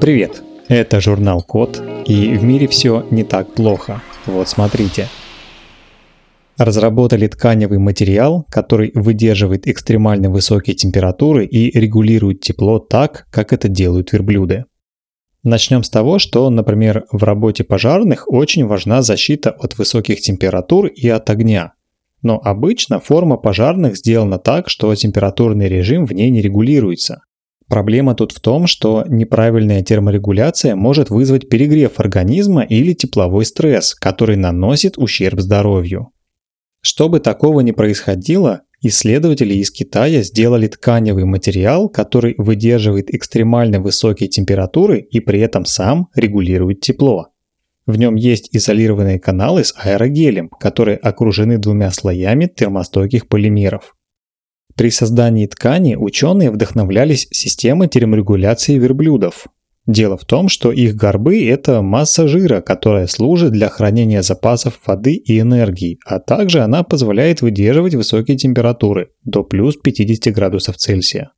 Привет! Это журнал Код, и в мире все не так плохо. Вот смотрите. Разработали тканевый материал, который выдерживает экстремально высокие температуры и регулирует тепло так, как это делают верблюды. Начнем с того, что, например, в работе пожарных очень важна защита от высоких температур и от огня. Но обычно форма пожарных сделана так, что температурный режим в ней не регулируется. Проблема тут в том, что неправильная терморегуляция может вызвать перегрев организма или тепловой стресс, который наносит ущерб здоровью. Чтобы такого не происходило, исследователи из Китая сделали тканевый материал, который выдерживает экстремально высокие температуры и при этом сам регулирует тепло. В нем есть изолированные каналы с аэрогелем, которые окружены двумя слоями термостойких полимеров. При создании ткани ученые вдохновлялись системой терморегуляции верблюдов. Дело в том, что их горбы – это масса жира, которая служит для хранения запасов воды и энергии, а также она позволяет выдерживать высокие температуры – до плюс 50 градусов Цельсия.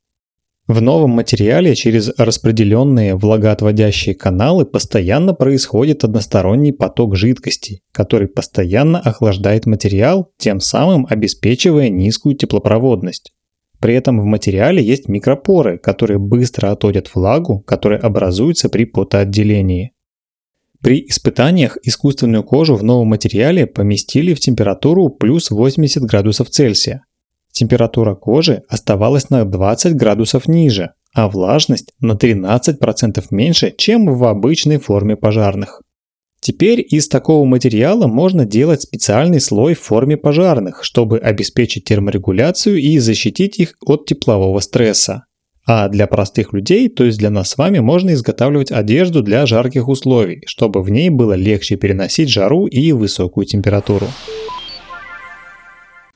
В новом материале через распределенные влагоотводящие каналы постоянно происходит односторонний поток жидкости, который постоянно охлаждает материал, тем самым обеспечивая низкую теплопроводность. При этом в материале есть микропоры, которые быстро отводят влагу, которая образуется при потоотделении. При испытаниях искусственную кожу в новом материале поместили в температуру плюс 80 градусов Цельсия. Температура кожи оставалась на 20 градусов ниже, а влажность на 13% меньше, чем в обычной форме пожарных. Теперь из такого материала можно делать специальный слой в форме пожарных, чтобы обеспечить терморегуляцию и защитить их от теплового стресса. А для простых людей, то есть для нас с вами, можно изготавливать одежду для жарких условий, чтобы в ней было легче переносить жару и высокую температуру.